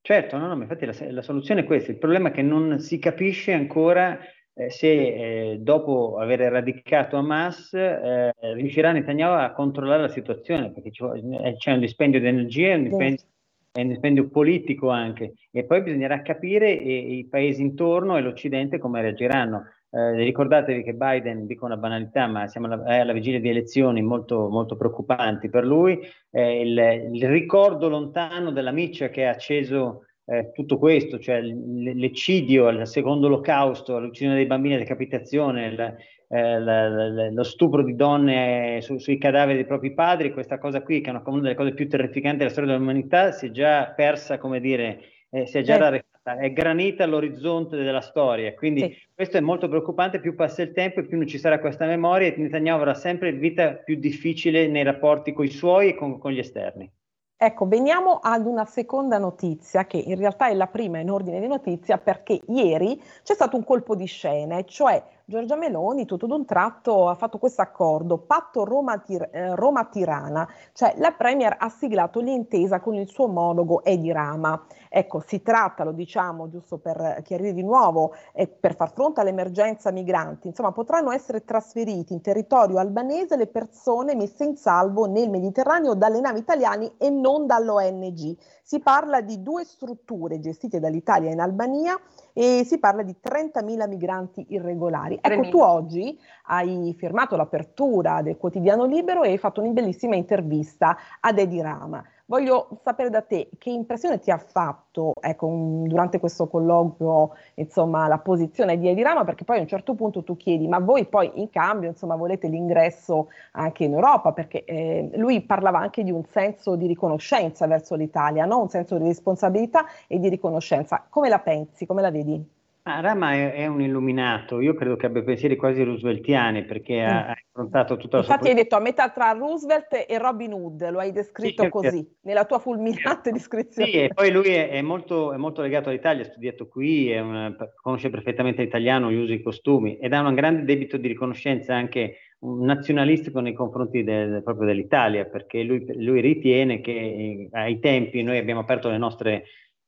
Certo, no, no, infatti la, la soluzione è questa, il problema è che non si capisce ancora eh, se eh, dopo aver eradicato Hamas eh, riuscirà Netanyahu a controllare la situazione, perché eh, c'è un dispendio di energia, un dispendio, un dispendio politico anche, e poi bisognerà capire i, i paesi intorno e l'Occidente come reagiranno. Eh, ricordatevi che Biden, dico una banalità, ma siamo alla, alla vigilia di elezioni molto, molto preoccupanti per lui. Eh, il, il, ricordo lontano della miccia che ha acceso eh, tutto questo, cioè l'eccidio, il secondo olocausto, l'uccisione dei bambini a decapitazione, il, eh, l, l, lo stupro di donne su, sui cadaveri dei propri padri, questa cosa qui, che è una, una delle cose più terrificanti della storia dell'umanità, si è già persa, come dire, eh, si è già rarefata, è granita all'orizzonte della storia. Quindi sì. questo è molto preoccupante, più passa il tempo e più non ci sarà questa memoria e Netanyahu avrà sempre vita più difficile nei rapporti con i suoi e con, con gli esterni. Ecco, veniamo ad una seconda notizia che in realtà è la prima in ordine di notizia perché ieri c'è stato un colpo di scena, cioè Giorgia Meloni tutto d'un tratto ha fatto questo accordo, patto Roma-Tirana, eh, cioè la Premier ha siglato l'intesa con il suo omologo Edi Rama. Ecco, si tratta, lo diciamo giusto per chiarire di nuovo, eh, per far fronte all'emergenza migranti, insomma potranno essere trasferiti in territorio albanese le persone messe in salvo nel Mediterraneo dalle navi italiane e non dall'ONG. Si parla di due strutture gestite dall'Italia in Albania e si parla di 30.000 migranti irregolari. Ecco, tu oggi hai firmato l'apertura del quotidiano Libero e hai fatto una bellissima intervista ad Edi Rama. Voglio sapere da te che impressione ti ha fatto ecco, un, durante questo colloquio insomma, la posizione di Edi Rama, perché poi a un certo punto tu chiedi, ma voi poi in cambio insomma, volete l'ingresso anche in Europa, perché eh, lui parlava anche di un senso di riconoscenza verso l'Italia, no? un senso di responsabilità e di riconoscenza. Come la pensi, come la vedi? Ah, Rama è, è, un illuminato, io credo che abbia pensieri quasi rooseveltiani perché mm. ha, affrontato tutta la Infatti sua... hai detto a metà tra Roosevelt e Robin Hood, lo hai descritto sì, così, certo. nella tua fulminante descrizione. Sì, e poi lui è, è, molto, è molto, legato all'Italia, ha studiato qui, una, conosce perfettamente l'italiano, gli usi i costumi ed ha un grande debito di riconoscenza anche nazionalistico nei confronti del, proprio dell'Italia, perché lui, lui ritiene che eh, ai tempi noi abbiamo aperto le nostre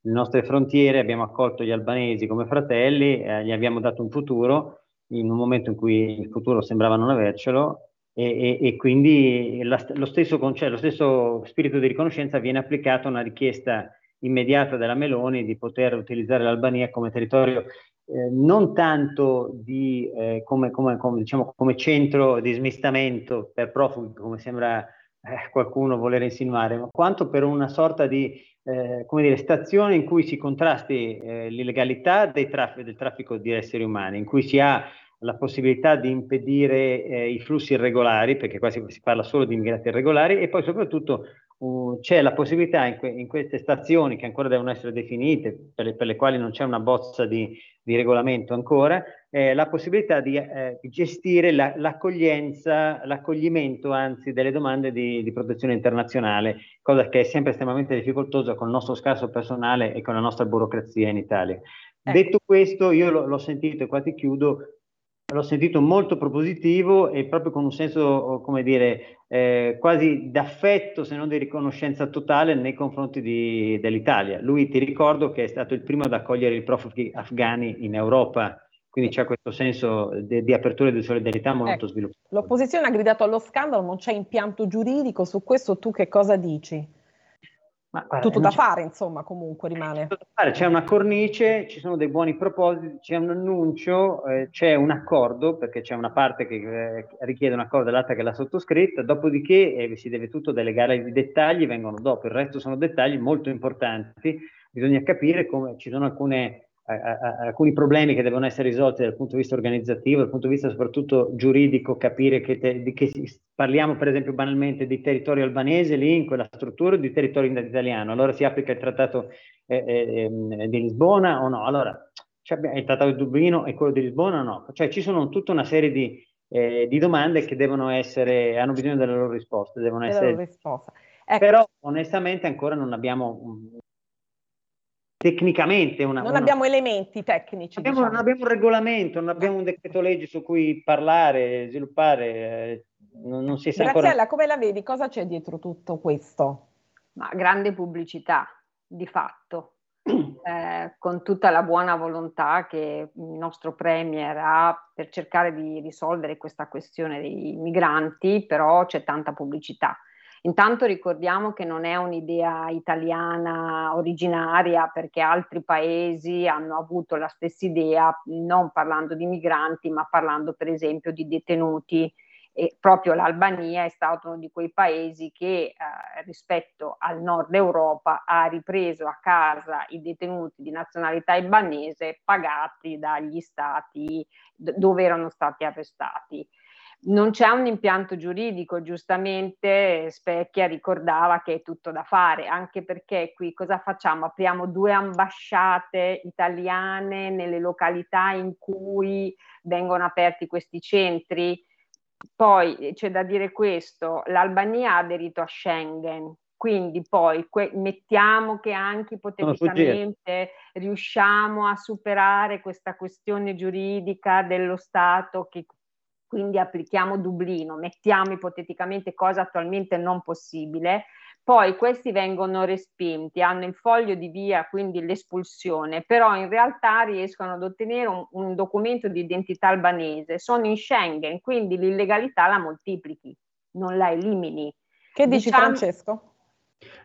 le nostre frontiere, abbiamo accolto gli albanesi come fratelli, eh, gli abbiamo dato un futuro in un momento in cui il futuro sembrava non avercelo e, e, e quindi la, lo, stesso concetto, lo stesso spirito di riconoscenza viene applicato a una richiesta immediata della Meloni di poter utilizzare l'Albania come territorio eh, non tanto di, eh, come, come, come, diciamo, come, centro di smistamento per profughi, come sembra eh, qualcuno voler insinuare, ma quanto per una sorta di eh, come dire, stazione in cui si contrasti eh, l'illegalità traffic- del traffico di esseri umani, in cui si ha la possibilità di impedire eh, i flussi irregolari, perché qua si, si, parla solo di immigrati irregolari, e poi soprattutto uh, c'è la possibilità in, que- in, queste stazioni che ancora devono essere definite, per le, per le quali non c'è una bozza di, di regolamento ancora, eh, la possibilità di eh, gestire la, l'accoglienza, l'accoglimento anzi delle domande di, di, protezione internazionale, cosa che è sempre estremamente difficoltosa con il nostro scarso personale e con la nostra burocrazia in Italia. Ecco. Detto questo, io l'ho, l'ho sentito e qua ti chiudo, l'ho sentito molto propositivo e proprio con un senso, come dire, eh, quasi d'affetto, se non di riconoscenza totale nei confronti di, dell'Italia. Lui ti ricordo che è stato il primo ad accogliere i profughi afghani in Europa quindi c'è questo senso di, di apertura e di solidarietà molto ecco, sviluppato. L'opposizione ha gridato allo scandalo, non c'è impianto giuridico, su questo tu che cosa dici? Ma, guarda, Tutto da fare, insomma, comunque rimane. C'è una cornice, ci sono dei buoni propositi, c'è un annuncio, eh, c'è un accordo, perché c'è una parte che eh, richiede un accordo e l'altra che l'ha sottoscritta, dopodiché eh, si deve tutto delegare i dettagli, vengono dopo, il resto sono dettagli molto importanti, bisogna capire come ci sono alcune a, a, alcuni problemi che devono essere risolti dal punto di vista organizzativo, dal punto di vista soprattutto giuridico, capire che, te, di che parliamo per esempio banalmente di territorio albanese lì in quella struttura o di territorio italiano, allora si applica il trattato eh, eh, ehm, di Lisbona o no? Allora, cioè, il trattato di Dublino e quello di Lisbona o no? Cioè ci sono tutta una serie di, eh, di domande che devono essere, hanno bisogno delle loro risposte, devono essere... Ecco. Però onestamente ancora non abbiamo tecnicamente una, non una... abbiamo elementi tecnici abbiamo, diciamo. non abbiamo un regolamento non abbiamo un decreto legge su cui parlare sviluppare eh, non, non, si sa Graziella ancora... come la vedi cosa c'è dietro tutto questo? Ma grande pubblicità di fatto eh, con tutta la buona volontà che il nostro Premier ha per cercare di risolvere questa questione dei migranti, però c'è tanta pubblicità. Intanto ricordiamo che non è un'idea italiana originaria perché altri paesi hanno avuto la stessa idea, non parlando di migranti, ma parlando per esempio di detenuti e proprio l'Albania è stato uno di quei paesi che eh, rispetto al nord Europa ha ripreso a casa i detenuti di nazionalità albanese pagati dagli stati d- dove erano stati arrestati. Non c'è un impianto giuridico, giustamente Specchia ricordava che è tutto da fare, anche perché qui cosa facciamo? Apriamo due ambasciate italiane nelle località in cui vengono aperti questi centri. Poi c'è da dire questo, l'Albania ha aderito a Schengen, quindi poi que- mettiamo che anche ipoteticamente riusciamo a superare questa questione giuridica dello Stato che quindi applichiamo Dublino, mettiamo ipoteticamente cosa attualmente non possibile, poi questi vengono respinti, hanno il foglio di via, quindi l'espulsione, però in realtà riescono ad ottenere un, un documento di identità albanese, sono in Schengen, quindi l'illegalità la moltiplichi, non la elimini. Che dici diciamo, Francesco?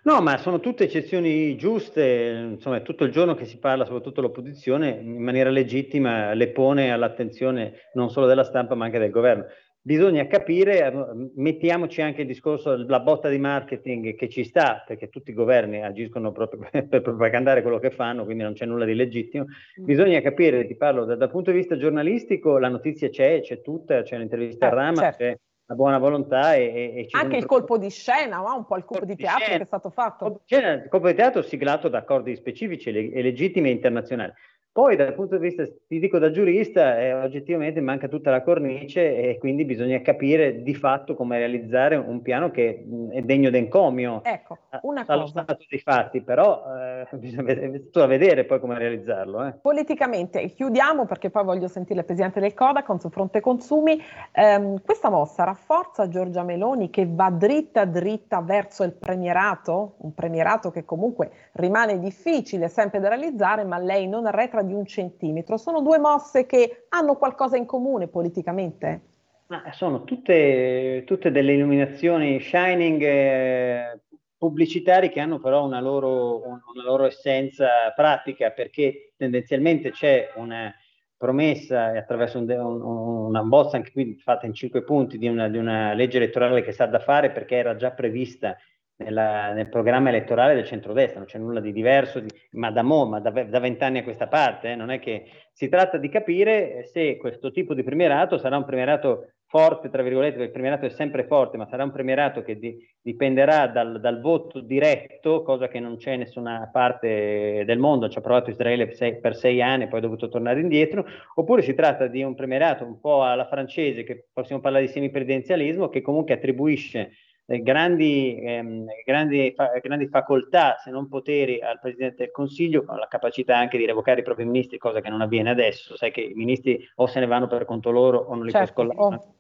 No, ma sono tutte eccezioni giuste, insomma, è tutto il giorno che si parla, soprattutto l'opposizione, in maniera legittima le pone all'attenzione non solo della stampa ma anche del governo. Bisogna capire, eh, mettiamoci anche il discorso, la botta di marketing che ci sta, perché tutti i governi agiscono proprio per propagandare quello che fanno, quindi non c'è nulla di legittimo. Mm. Bisogna capire, ti parlo dal, dal punto di vista giornalistico, la notizia c'è, c'è tutta, c'è un'intervista eh, a Rama, certo. c'è la buona volontà e, e anche il colpo di scena, no? un po' il colpo di teatro scena. che è stato fatto. Il colpo di teatro siglato da accordi specifici e legittimi e internazionali. Poi dal punto di vista, ti dico da giurista, eh, oggettivamente manca tutta la cornice e quindi bisogna capire di fatto come realizzare un piano che è degno d'encomio ecco, una allo cosa. stato dei fatti, però eh, bisogna vedere, tutto vedere poi come realizzarlo. Eh. Politicamente, chiudiamo perché poi voglio sentire il Presidente del Codacon su fronte consumi. Um, questa mossa rafforza Giorgia Meloni che va dritta dritta verso il premierato, un premierato che comunque rimane difficile sempre da realizzare, ma lei non arretra di un centimetro. Sono due mosse che hanno qualcosa in comune politicamente? Ma sono tutte, tutte delle illuminazioni shining eh, pubblicitari che hanno però una loro, una loro essenza pratica perché tendenzialmente c'è una promessa attraverso un, un, una bozza anche qui fatta in cinque punti di una, di una legge elettorale che sta da fare perché era già prevista nella, nel programma elettorale del centrodestra, non c'è nulla di diverso, di, ma da mo, ma da vent'anni a questa parte, eh, non è che si tratta di capire se questo tipo di premierato sarà un premierato forte, tra virgolette, perché il premierato è sempre forte, ma sarà un premierato che di, dipenderà dal, dal, voto diretto, cosa che non c'è in nessuna parte del mondo, ci ha provato Israele per sei, per sei anni poi è dovuto tornare indietro, oppure si tratta di un premierato un po' alla francese, che possiamo parlare di semipresidenzialismo, che comunque attribuisce eh, grandi, ehm, grandi, fa- grandi, facoltà, se non poteri, al Presidente del Consiglio, con la capacità anche di revocare i propri ministri, cosa che non avviene adesso. Sai che i ministri o se ne vanno per conto loro o non li certo. scollare. Oh.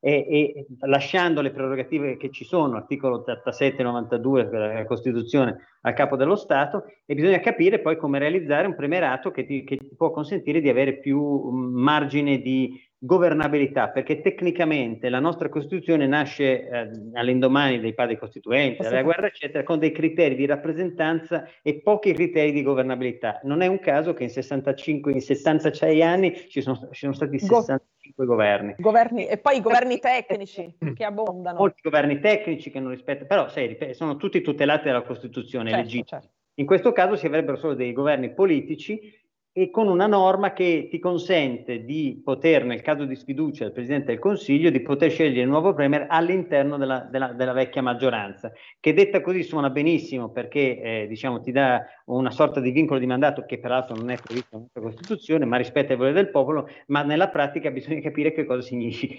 E, e, lasciando le prerogative che ci sono, articolo 87 92 della Costituzione, al capo dello Stato, e bisogna capire poi come realizzare un premierato che ti, che ti può consentire di avere più margine di governabilità, perché tecnicamente la nostra Costituzione nasce eh, all'indomani dei padri costituenti, della guerra, eccetera, con dei criteri di rappresentanza e pochi criteri di governabilità. Non è un caso che in 65, in 76 anni ci sono, ci sono stati 65 Go- governi. governi. E poi i governi tecnici che abbondano. Molti governi tecnici che non rispettano, però sai, sono tutti tutelati dalla Costituzione, certo, certo. In questo caso si avrebbero solo dei governi politici e con una norma che ti consente di poter, nel caso di sfiducia del Presidente del Consiglio, di poter scegliere il nuovo Premier all'interno della, della, della vecchia maggioranza, che detta così suona benissimo perché eh, diciamo, ti dà una sorta di vincolo di mandato che peraltro non è previsto nella nostra Costituzione, ma rispetta il volere del popolo, ma nella pratica bisogna capire che cosa significa.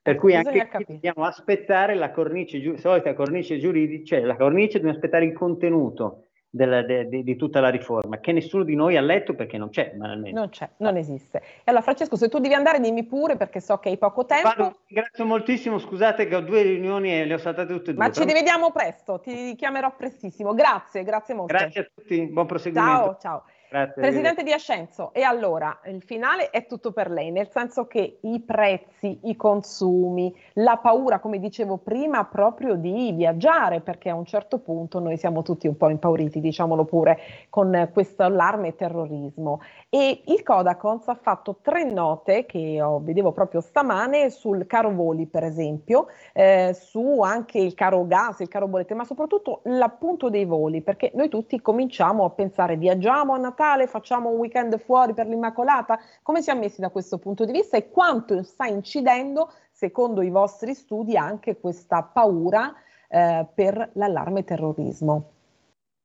Per cui anche dobbiamo aspettare la cornice, solita cornice giuridica, cioè la cornice dobbiamo aspettare il contenuto della, de, de, di tutta la riforma, che nessuno di noi ha letto perché non c'è, banalmente. Non c'è, non esiste. E allora Francesco, se tu devi andare dimmi pure perché so che hai poco tempo. Vado, grazie moltissimo, scusate che ho due riunioni e le ho saltate tutte e due. Ma ci rivediamo presto, ti chiamerò prestissimo. Grazie, grazie molto. Grazie a tutti, buon proseguimento. Ciao, ciao. Grazie, Presidente Di Ascenzo, e allora il finale è tutto per lei, nel senso che i prezzi, i consumi, la paura, come dicevo prima, proprio di viaggiare, perché a un certo punto noi siamo tutti un po' impauriti, diciamolo pure, con questo allarme terrorismo. E il Codacons ha fatto tre note che ho, vedevo proprio stamane sul caro voli, per esempio, eh, su anche il caro gas, il caro bollette, ma soprattutto l'appunto dei voli, perché noi tutti cominciamo a pensare viaggiamo a Natale Natale, facciamo un weekend fuori per l'Immacolata? Come siamo messi da questo punto di vista e quanto sta incidendo, secondo i vostri studi, anche questa paura eh, per l'allarme terrorismo?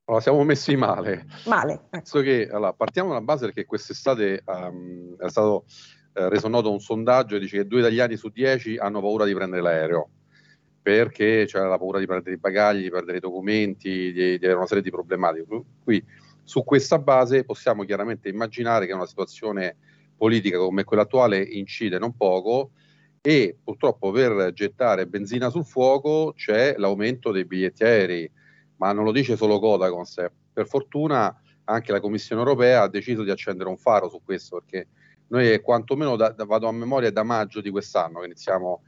Allora, siamo messi male. Male. Ecco. Che, allora, partiamo dalla base perché quest'estate um, è stato eh, reso noto un sondaggio che dice che due italiani su dieci hanno paura di prendere l'aereo perché c'è la paura di perdere i bagagli, di perdere i documenti, di, di avere una serie di problematiche. Qui su questa base possiamo chiaramente immaginare che una situazione politica come quella attuale incide non poco e purtroppo per gettare benzina sul fuoco c'è l'aumento dei biglietti aerei, ma non lo dice solo Codacons, per fortuna anche la Commissione europea ha deciso di accendere un faro su questo perché noi quantomeno da, da, vado a memoria da maggio di quest'anno che iniziamo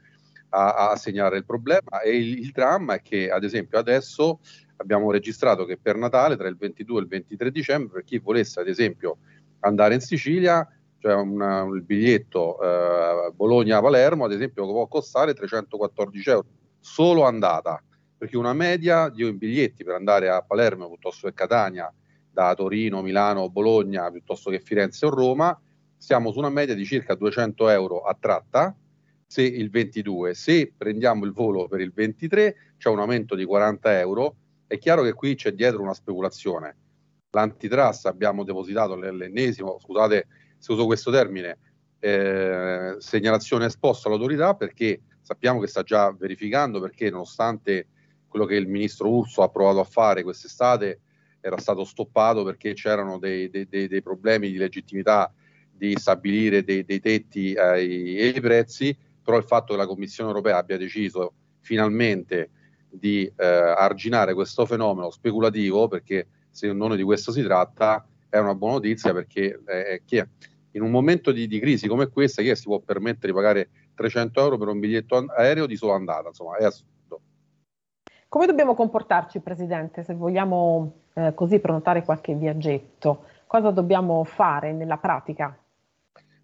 a, a segnalare il problema e il, il dramma è che ad esempio adesso abbiamo registrato che per Natale, tra il 22 e il 23 dicembre, per chi volesse ad esempio andare in Sicilia, cioè una, il biglietto eh, Bologna-Palermo, ad esempio, può costare 314 euro, solo andata, perché una media di biglietti per andare a Palermo piuttosto che Catania, da Torino, Milano, Bologna, piuttosto che Firenze o Roma, siamo su una media di circa 200 euro a tratta, se il 22, se prendiamo il volo per il 23 c'è un aumento di 40 euro, è chiaro che qui c'è dietro una speculazione. L'antitrust abbiamo depositato l'ennesimo, scusate se uso questo termine, eh, segnalazione esposta all'autorità perché sappiamo che sta già verificando perché nonostante quello che il ministro Urso ha provato a fare quest'estate era stato stoppato perché c'erano dei, dei, dei, dei problemi di legittimità di stabilire dei, tetti ai, ai, prezzi, però il fatto che la Commissione europea abbia deciso finalmente di eh, arginare questo fenomeno speculativo, perché se non di questo si tratta, è una buona notizia perché eh, chi in un momento di, di, crisi come questa, chi si può permettere di pagare 300 euro per un biglietto aereo di sola andata? Insomma, è assurdo. Come dobbiamo comportarci, Presidente, se vogliamo eh, così prenotare qualche viaggetto? Cosa dobbiamo fare nella pratica?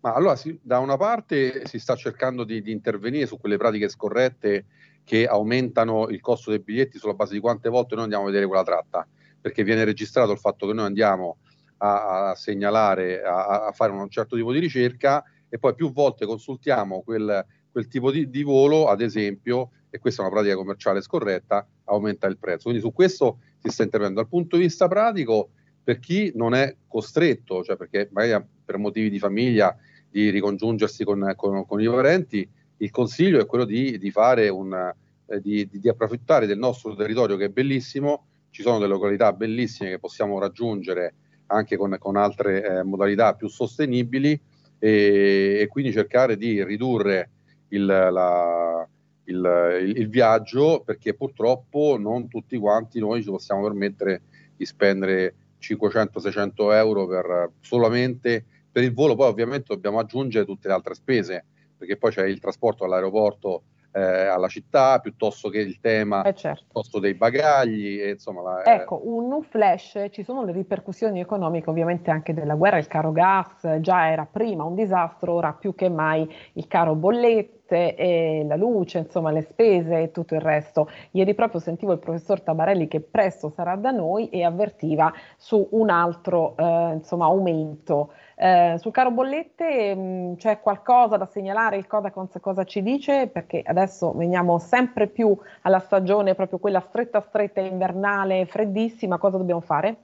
Ma allora, si, da una parte si sta cercando di, di intervenire su quelle pratiche scorrette che aumentano il costo dei biglietti sulla base di quante volte noi andiamo a vedere quella tratta, perché viene registrato il fatto che noi andiamo a, a segnalare, a, a, fare un certo tipo di ricerca e poi più volte consultiamo quel, quel tipo di, di, volo, ad esempio, e questa è una pratica commerciale scorretta, aumenta il prezzo. Quindi su questo si sta intervenendo. Dal punto di vista pratico, per chi non è costretto, cioè perché magari per motivi di famiglia, di ricongiungersi con, con, con i parenti, il consiglio è quello di, di fare un, eh, di, di, approfittare del nostro territorio che è bellissimo, ci sono delle località bellissime che possiamo raggiungere anche con, con altre eh, modalità più sostenibili e, e, quindi cercare di ridurre il, la, il, il, il, viaggio perché purtroppo non tutti quanti noi ci possiamo permettere di spendere 500-600 euro per, solamente per il volo, poi ovviamente dobbiamo aggiungere tutte le altre spese perché poi c'è il trasporto all'aeroporto eh, alla città piuttosto che il tema eh certo. costo dei bagagli e, insomma la, eh. ecco un flash ci sono le ripercussioni economiche ovviamente anche della guerra il caro gas già era prima un disastro ora più che mai il caro bollette e la luce insomma le spese e tutto il resto ieri proprio sentivo il professor Tabarelli che presto sarà da noi e avvertiva su un altro eh, insomma aumento eh, sul caro bollette mh, mm, c'è qualcosa da segnalare, il Codacons cosa ci dice? Perché adesso veniamo sempre più alla stagione, proprio quella stretta stretta invernale, freddissima, cosa dobbiamo fare?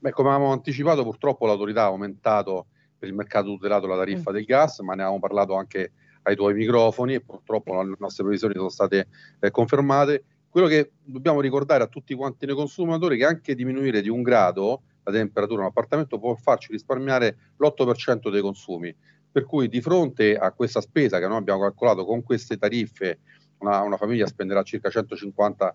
Beh, come avevamo anticipato, purtroppo l'autorità ha aumentato per il mercato tutelato la tariffa mm. del gas, ma ne avevamo parlato anche ai tuoi microfoni e purtroppo le nostre previsioni sono state eh, confermate. Quello che dobbiamo ricordare a tutti quanti noi consumatori è che anche diminuire di un grado la temperatura in un appartamento può farci risparmiare l'8% dei consumi. Per cui di fronte a questa spesa che noi abbiamo calcolato con queste tariffe, una, una famiglia spenderà circa 150-160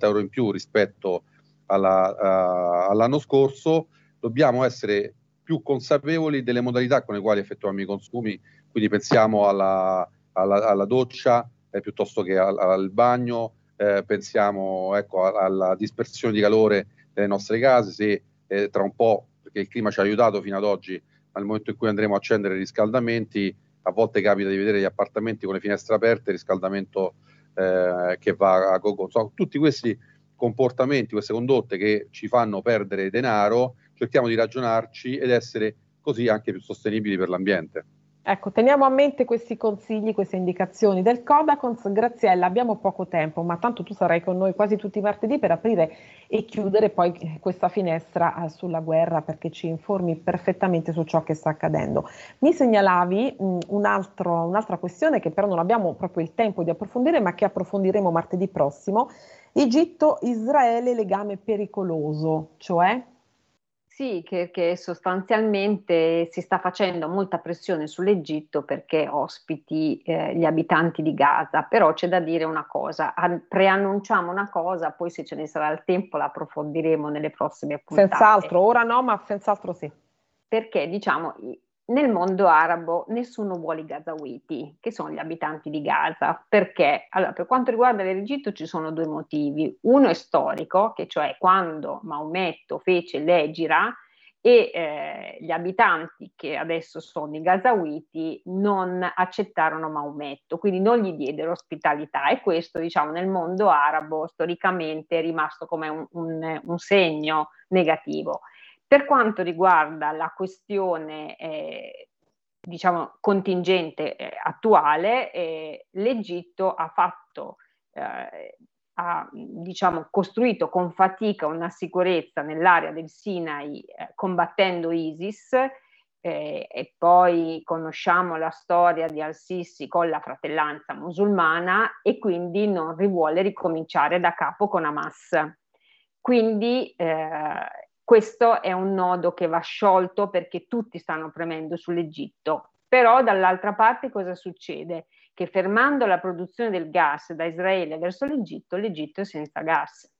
euro in più rispetto alla, uh, all'anno scorso, dobbiamo essere più consapevoli delle modalità con le quali effettuiamo i consumi, quindi pensiamo alla, alla, alla doccia eh, piuttosto che al, al bagno, eh, pensiamo ecco, alla dispersione di calore delle nostre case, se eh, tra un po', perché il clima ci ha aiutato fino ad oggi, al momento in cui andremo a accendere i riscaldamenti, a volte capita di vedere gli appartamenti con le finestre aperte, riscaldamento eh, che va a go-go. So, tutti questi comportamenti, queste condotte che ci fanno perdere denaro, cerchiamo di ragionarci ed essere così anche più sostenibili per l'ambiente. Ecco, teniamo a mente questi consigli, queste indicazioni del Codacons. Graziella, abbiamo poco tempo, ma tanto tu sarai con noi quasi tutti i martedì per aprire e chiudere poi questa finestra eh, sulla guerra perché ci informi perfettamente su ciò che sta accadendo. Mi segnalavi un altro, un'altra questione che però non abbiamo proprio il tempo di approfondire, ma che approfondiremo martedì prossimo. Egitto-Israele legame pericoloso, cioè sì, che, che, sostanzialmente si sta facendo molta pressione sull'Egitto perché ospiti eh, gli abitanti di Gaza, però c'è da dire una cosa, An- preannunciamo una cosa, poi se ce ne sarà il tempo la approfondiremo nelle prossime puntate. Senz'altro, ora no, ma senz'altro sì. Perché diciamo nel mondo arabo nessuno vuole i Gazawiti, che sono gli abitanti di Gaza. Perché? Allora, per quanto riguarda l'Egitto ci sono due motivi. Uno è storico, che cioè quando Maometto fece l'Egira e eh, gli abitanti che adesso sono i Gazawiti non accettarono Maometto, quindi non gli diedero ospitalità e questo diciamo nel mondo arabo storicamente è rimasto come un, un, un segno negativo. Per quanto riguarda la questione eh, diciamo contingente eh, attuale, eh, l'Egitto ha fatto eh, ha diciamo, costruito con fatica una sicurezza nell'area del Sinai eh, combattendo ISIS eh, e poi conosciamo la storia di Al-Sisi con la fratellanza musulmana e quindi non vuole ricominciare da capo con Hamas. Quindi eh, questo è un nodo che va sciolto perché tutti stanno premendo sull'Egitto. Però dall'altra parte cosa succede? Che fermando la produzione del gas da Israele verso l'Egitto, l'Egitto è senza gas.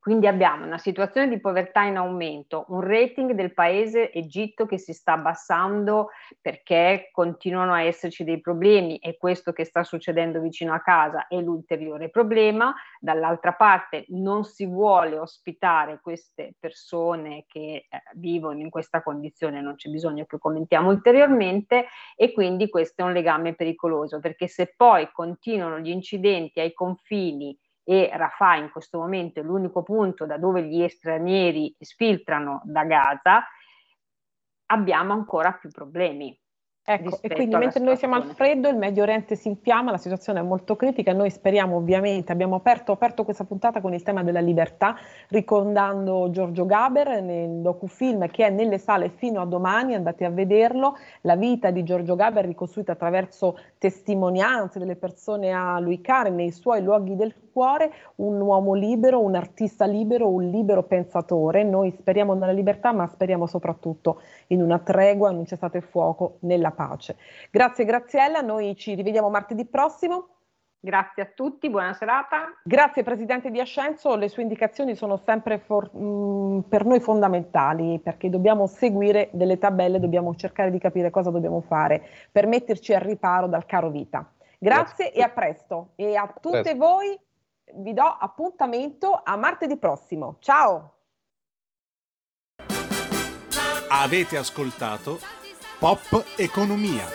Quindi abbiamo una situazione di povertà in aumento, un rating del paese Egitto che si sta abbassando perché continuano a esserci dei problemi e questo che sta succedendo vicino a casa è l'ulteriore problema. Dall'altra parte non si vuole ospitare queste persone che eh, vivono in questa condizione, non c'è bisogno che commentiamo ulteriormente e quindi questo è un legame pericoloso perché se poi continuano gli incidenti ai confini e Rafah in questo momento è l'unico punto da dove gli stranieri sfiltrano da Gaza, abbiamo ancora più problemi. Ecco, e quindi mentre noi siamo al freddo, il Medio Oriente si infiamma, la situazione è molto critica. Noi speriamo ovviamente, abbiamo aperto, aperto questa puntata con il tema della libertà, ricordando Giorgio Gaber nel docufilm che è nelle sale fino a domani, andate a vederlo, la vita di Giorgio Gaber ricostruita attraverso testimonianze delle persone a lui care nei suoi luoghi del cuore, un uomo libero, un artista libero, un libero pensatore. Noi speriamo nella libertà, ma speriamo soprattutto in una tregua, in un cessate il fuoco, nella pace. Grazie Graziella, noi ci rivediamo martedì prossimo. Grazie a tutti, buona serata. Grazie Presidente di Ascenso, le sue indicazioni sono sempre for, mh, mm, per noi fondamentali perché dobbiamo seguire delle tabelle, dobbiamo cercare di capire cosa dobbiamo fare per metterci al riparo dal caro vita. Grazie, Grazie. e a presto. E a tutte presto. voi vi do appuntamento a martedì prossimo. Ciao! Avete ascoltato Pop Economia.